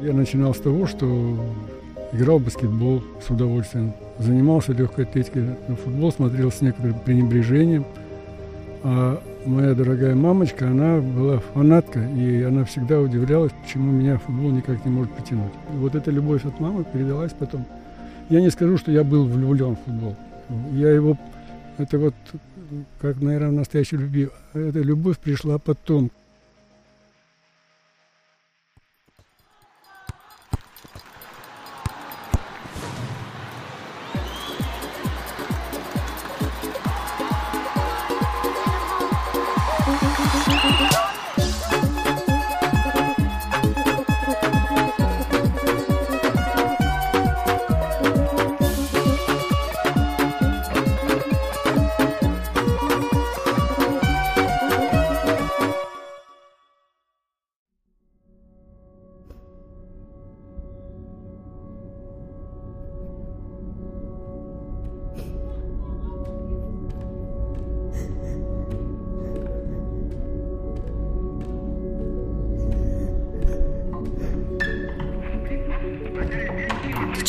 Я начинал с того, что играл в баскетбол с удовольствием, занимался легкой атлетикой, футбол смотрел с некоторым пренебрежением. А моя дорогая мамочка, она была фанатка, и она всегда удивлялась, почему меня футбол никак не может потянуть. И вот эта любовь от мамы передалась потом. Я не скажу, что я был влюблен в футбол. Я его, это вот, как, наверное, настоящей любви, эта любовь пришла потом.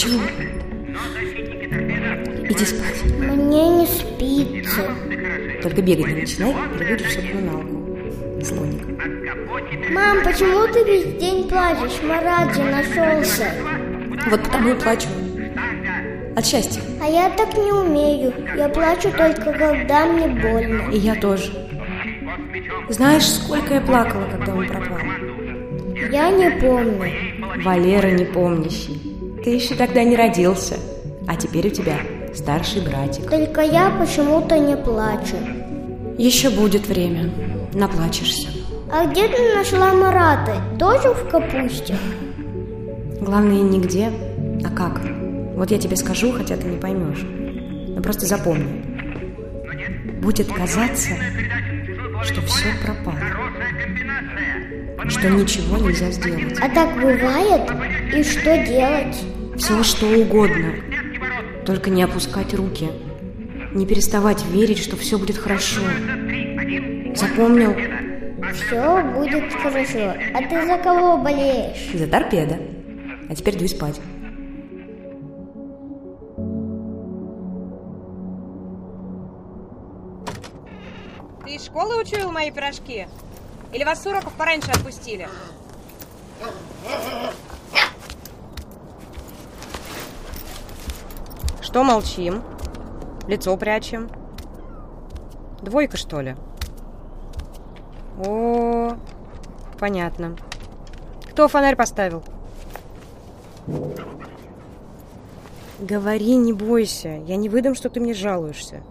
Чего? Иди спать. Мне не спится. Только бегать не начинай, перебудешь обгоналку. Слоник. Мам, почему ты весь день плачешь? Марат же нашелся. Вот потому и плачу. От счастья. А я так не умею. Я плачу только, когда мне больно. И я тоже. Знаешь, сколько я плакала, когда он пропал? Я не помню. Валера не помнящий. Ты еще тогда не родился. А теперь у тебя старший братик. Только я почему-то не плачу. Еще будет время. Наплачешься. А где ты нашла Марата? Тоже в капусте? Главное, нигде, а как. Вот я тебе скажу, хотя ты не поймешь. Но просто запомни. Будет казаться, что все пропало. Что ничего нельзя сделать. А так бывает? И что делать? Все что угодно. Только не опускать руки. Не переставать верить, что все будет хорошо. Запомнил? Все будет хорошо. А ты за кого болеешь? За торпеда. А теперь дуй спать. Ты из школы учуял мои пирожки? Или вас с уроков пораньше отпустили? Что молчим? Лицо прячем? Двойка, что ли? О, понятно. Кто фонарь поставил? Говори, не бойся. Я не выдам, что ты мне жалуешься.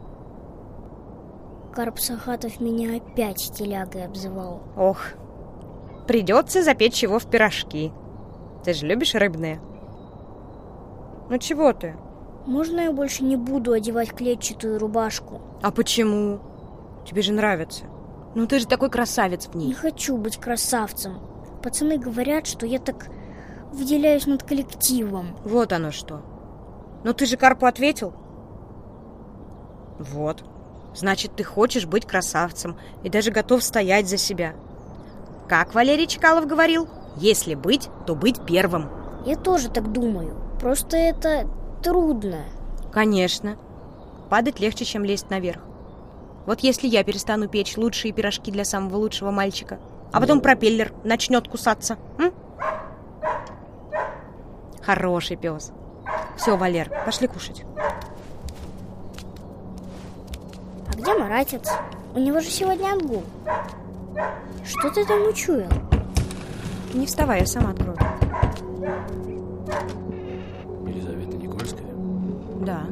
Карп Сахатов меня опять телягой обзывал. Ох, придется запечь его в пирожки. Ты же любишь рыбные? Ну чего ты? Можно я больше не буду одевать клетчатую рубашку? А почему? Тебе же нравится. Ну ты же такой красавец в Не ней. хочу быть красавцем. Пацаны говорят, что я так выделяюсь над коллективом. Вот оно что. Но ты же Карпу ответил? Вот. Значит, ты хочешь быть красавцем и даже готов стоять за себя. Как Валерий Чкалов говорил, если быть, то быть первым. Я тоже так думаю. Просто это трудно. Конечно. Падать легче, чем лезть наверх. Вот если я перестану печь лучшие пирожки для самого лучшего мальчика, а потом пропеллер начнет кусаться. м? Хороший пес. Все, Валер, пошли кушать. А где Маратец? У него же сегодня отгул. Что ты там учуял? Не вставай, я сама открою. Да.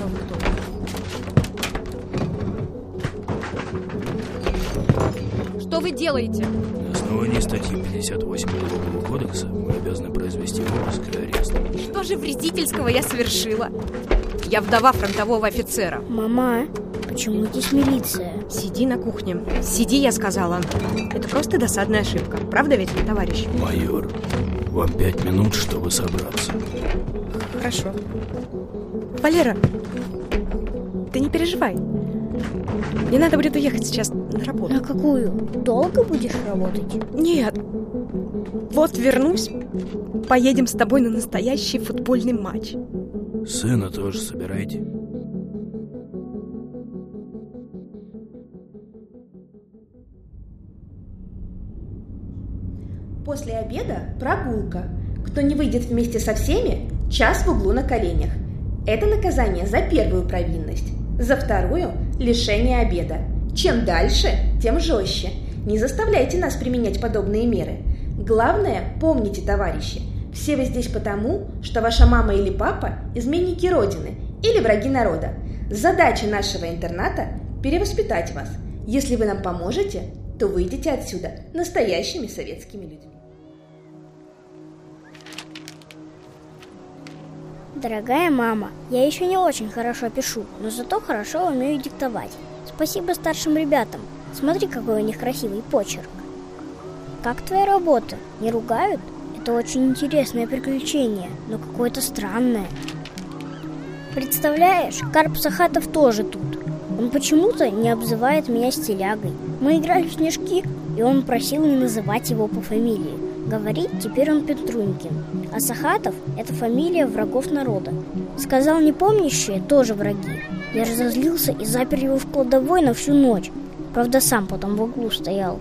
Но вы кто? Что вы делаете? На основании статьи 58 Уголовного кодекса мы обязаны произвести обыск и арест. Что же вредительского я совершила? Я вдова фронтового офицера. Мама, почему здесь милиция? Сиди на кухне. Сиди, я сказала. Это просто досадная ошибка. Правда ведь, товарищ? Майор, вам пять минут, чтобы собраться. Хорошо. Валера, ты не переживай. Мне надо будет уехать сейчас на работу. На какую? Долго будешь работать? Нет. Вот вернусь, поедем с тобой на настоящий футбольный матч. Сына тоже собирайте. После обеда прогулка. Кто не выйдет вместе со всеми, час в углу на коленях. Это наказание за первую провинность. За вторую – лишение обеда. Чем дальше, тем жестче. Не заставляйте нас применять подобные меры. Главное, помните, товарищи, все вы здесь потому, что ваша мама или папа – изменники Родины или враги народа. Задача нашего интерната – перевоспитать вас. Если вы нам поможете, то выйдете отсюда настоящими советскими людьми. Дорогая мама, я еще не очень хорошо пишу, но зато хорошо умею диктовать. Спасибо старшим ребятам. Смотри, какой у них красивый почерк. Как твоя работа? Не ругают? Это очень интересное приключение, но какое-то странное. Представляешь, Карп Сахатов тоже тут. Он почему-то не обзывает меня стилягой. Мы играли в снежки, и он просил не называть его по фамилии. Говорит, теперь он Петрунькин. А Сахатов – это фамилия врагов народа. Сказал непомнящие – тоже враги. Я разозлился и запер его в кладовой на всю ночь. Правда, сам потом в углу стоял.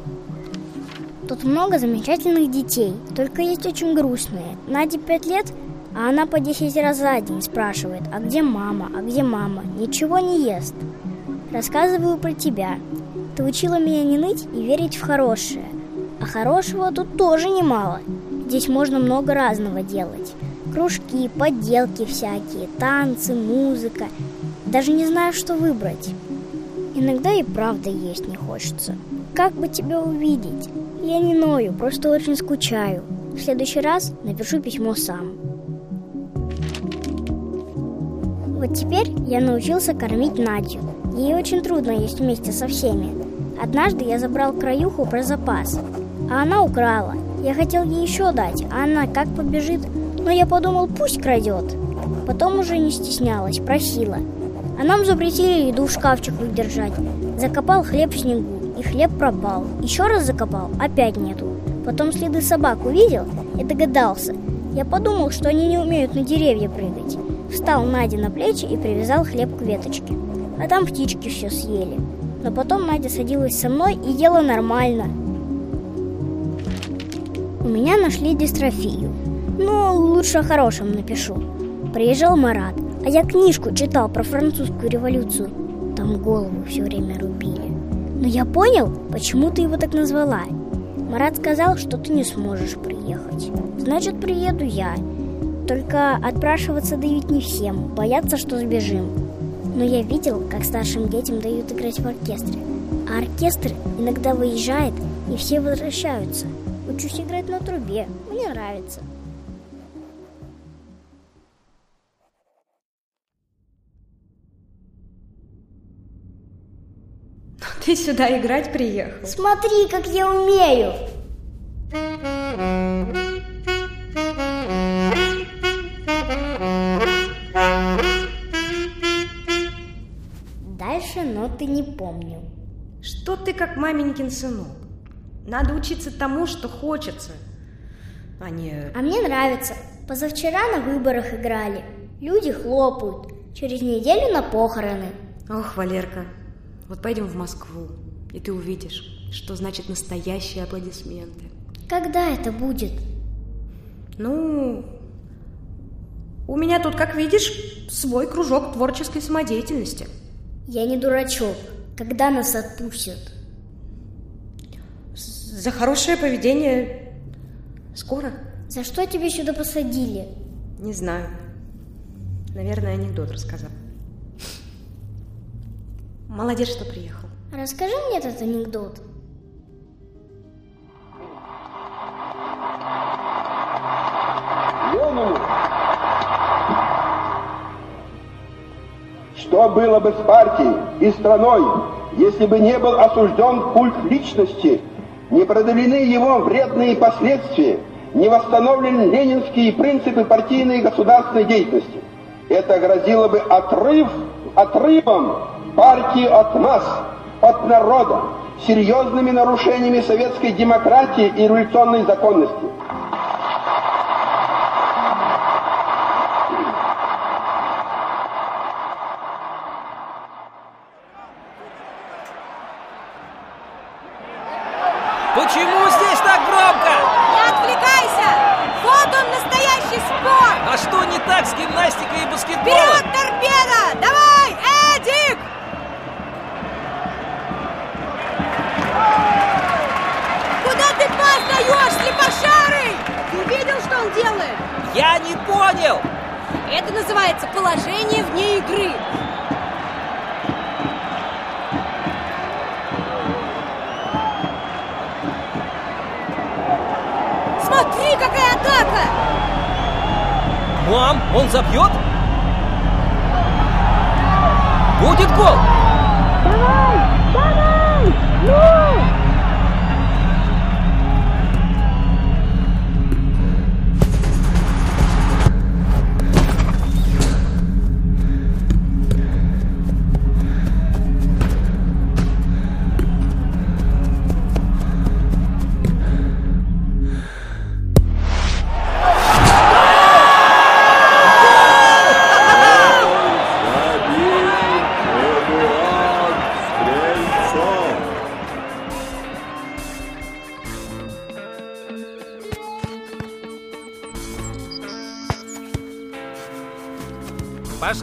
Тут много замечательных детей, только есть очень грустные. Наде пять лет, а она по десять раз за день спрашивает, а где мама, а где мама? Ничего не ест. Рассказываю про тебя. Ты учила меня не ныть и верить в хорошее – а хорошего тут тоже немало. Здесь можно много разного делать. Кружки, подделки всякие, танцы, музыка. Даже не знаю, что выбрать. Иногда и правда есть не хочется. Как бы тебя увидеть? Я не ною, просто очень скучаю. В следующий раз напишу письмо сам. Вот теперь я научился кормить Надю. Ей очень трудно есть вместе со всеми. Однажды я забрал краюху про запас, а она украла. Я хотел ей еще дать, а она как побежит. Но я подумал, пусть крадет. Потом уже не стеснялась, просила. А нам запретили еду в шкафчиках держать. Закопал хлеб в снегу, и хлеб пропал. Еще раз закопал, опять нету. Потом следы собак увидел и догадался. Я подумал, что они не умеют на деревья прыгать. Встал Наде на плечи и привязал хлеб к веточке. А там птички все съели. Но потом Надя садилась со мной и ела нормально, у меня нашли дистрофию. Ну, лучше о хорошем напишу. Приезжал Марат, а я книжку читал про французскую революцию. Там голову все время рубили. Но я понял, почему ты его так назвала. Марат сказал, что ты не сможешь приехать. Значит, приеду я. Только отпрашиваться дают не всем, боятся, что сбежим. Но я видел, как старшим детям дают играть в оркестре. А оркестр иногда выезжает, и все возвращаются – Учусь играть на трубе. Мне нравится. Ты сюда играть приехал? Смотри, как я умею! Ноты не помню. Что ты как маменькин сынок? Надо учиться тому, что хочется, а не... А мне нравится. Позавчера на выборах играли. Люди хлопают. Через неделю на похороны. Ох, Валерка, вот пойдем в Москву, и ты увидишь, что значит настоящие аплодисменты. Когда это будет? Ну, у меня тут, как видишь, свой кружок творческой самодеятельности. Я не дурачок. Когда нас отпустят? За хорошее поведение скоро. За что тебя сюда посадили? Не знаю. Наверное, анекдот рассказал. Молодец, что приехал. Расскажи мне этот анекдот. Что было бы с партией и страной, если бы не был осужден культ личности не преодолены его вредные последствия, не восстановлены ленинские принципы партийной и государственной деятельности. Это грозило бы отрыв, отрывом партии от масс, от народа серьезными нарушениями советской демократии и революционной законности. Почему здесь так громко? Не отвлекайся! Вот он, настоящий спор! А что не так с гимнастикой и баскетболом? Вперед, торпеда! Давай, Эдик! Куда ты пас даешь, слепошарый? Ты видел, что он делает? Я не понял! Это называется положение вне игры. Мам, он забьет? Будет гол!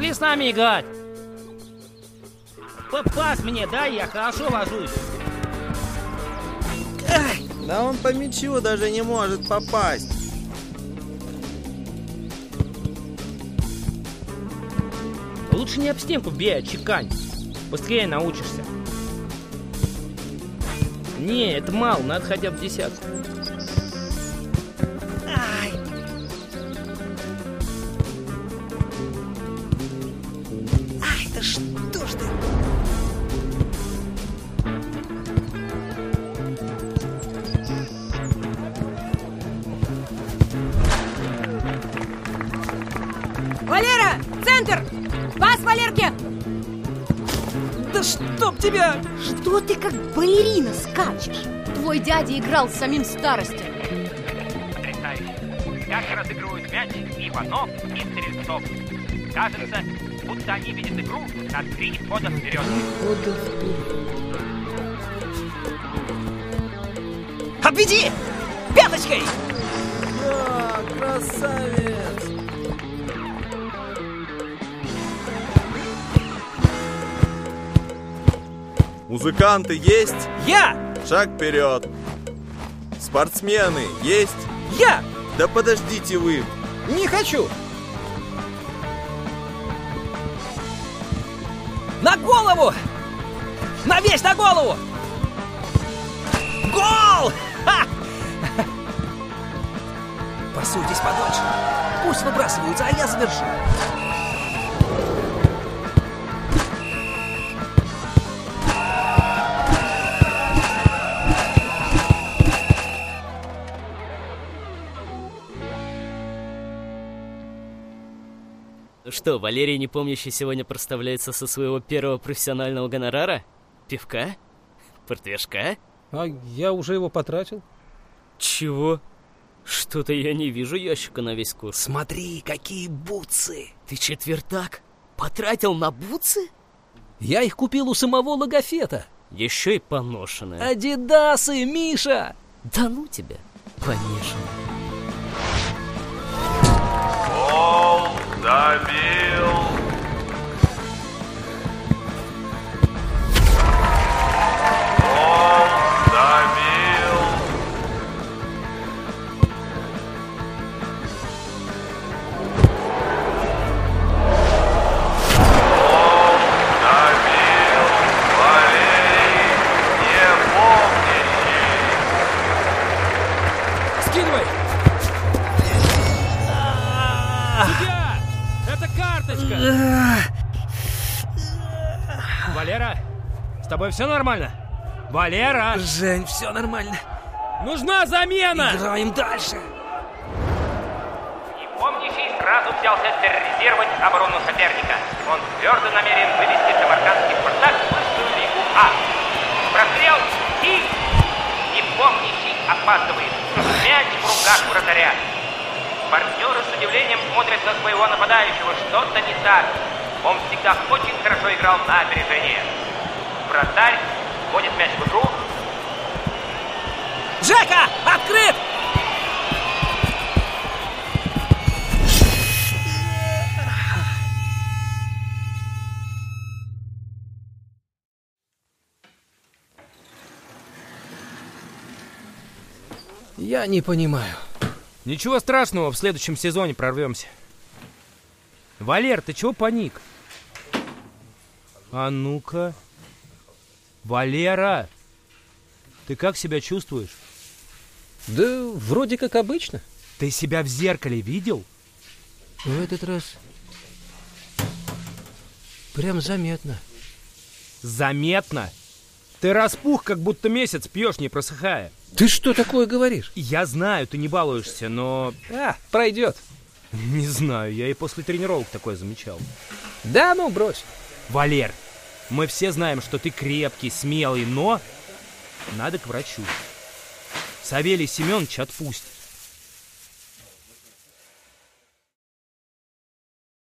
Пошли с нами играть. Пас мне дай, я хорошо ложусь. Да он по мячу даже не может попасть. Лучше не об стенку бей, а чекань. Быстрее научишься. Не, это мало, надо хотя бы десятку. Валера, центр! Пас Валерке! Да чтоб тебя! Что ты как балерина скачешь? Твой дядя играл с самим старостью. Потрясающе. Как разыгрывают мяч Иванов и Стрельцов. Кажется, будто они видят игру на три хода вперед. Обведи! Пяточкой! Да, красавец! Музыканты есть? Я! Шаг вперед! Спортсмены есть? Я! Да подождите вы! Не хочу! На голову! На весь на голову! Гол! Ха! Пасуйтесь подольше. Пусть выбрасываются, а я завершу. Что, Валерий Непомнящий сегодня проставляется со своего первого профессионального гонорара? Пивка? Портвешка? А я уже его потратил. Чего? Что-то я не вижу ящика на весь курс. Смотри, какие бутсы! Ты четвертак? Потратил на бутсы? Я их купил у самого логофета. Еще и поношенные. Адидасы, Миша! Да ну тебя, помешанный. Гол тобой все нормально? Валера! Жень, все нормально. Нужна замена! Играем дальше! И помнящий сразу взялся терроризировать оборону соперника. Он твердо намерен вывести самаркандский «Спартак» в высшую лигу А. Прострел и... И помнящий опаздывает. Мяч в руках вратаря. Партнеры с удивлением смотрят на своего нападающего. Что-то не так. Он всегда очень хорошо играл на опережение. Вратарь вводит мяч в игру. Жека, открыт! Я не понимаю. Ничего страшного, в следующем сезоне прорвемся. Валер, ты чего паник? А ну-ка. Валера, ты как себя чувствуешь? Да вроде как обычно. Ты себя в зеркале видел? В этот раз прям заметно. Заметно? Ты распух, как будто месяц пьешь, не просыхая. Ты что такое говоришь? Я знаю, ты не балуешься, но... А, пройдет. Не знаю, я и после тренировок такое замечал. Да ну, брось. Валер, мы все знаем, что ты крепкий, смелый, но... Надо к врачу. Савелий Семенович отпустит.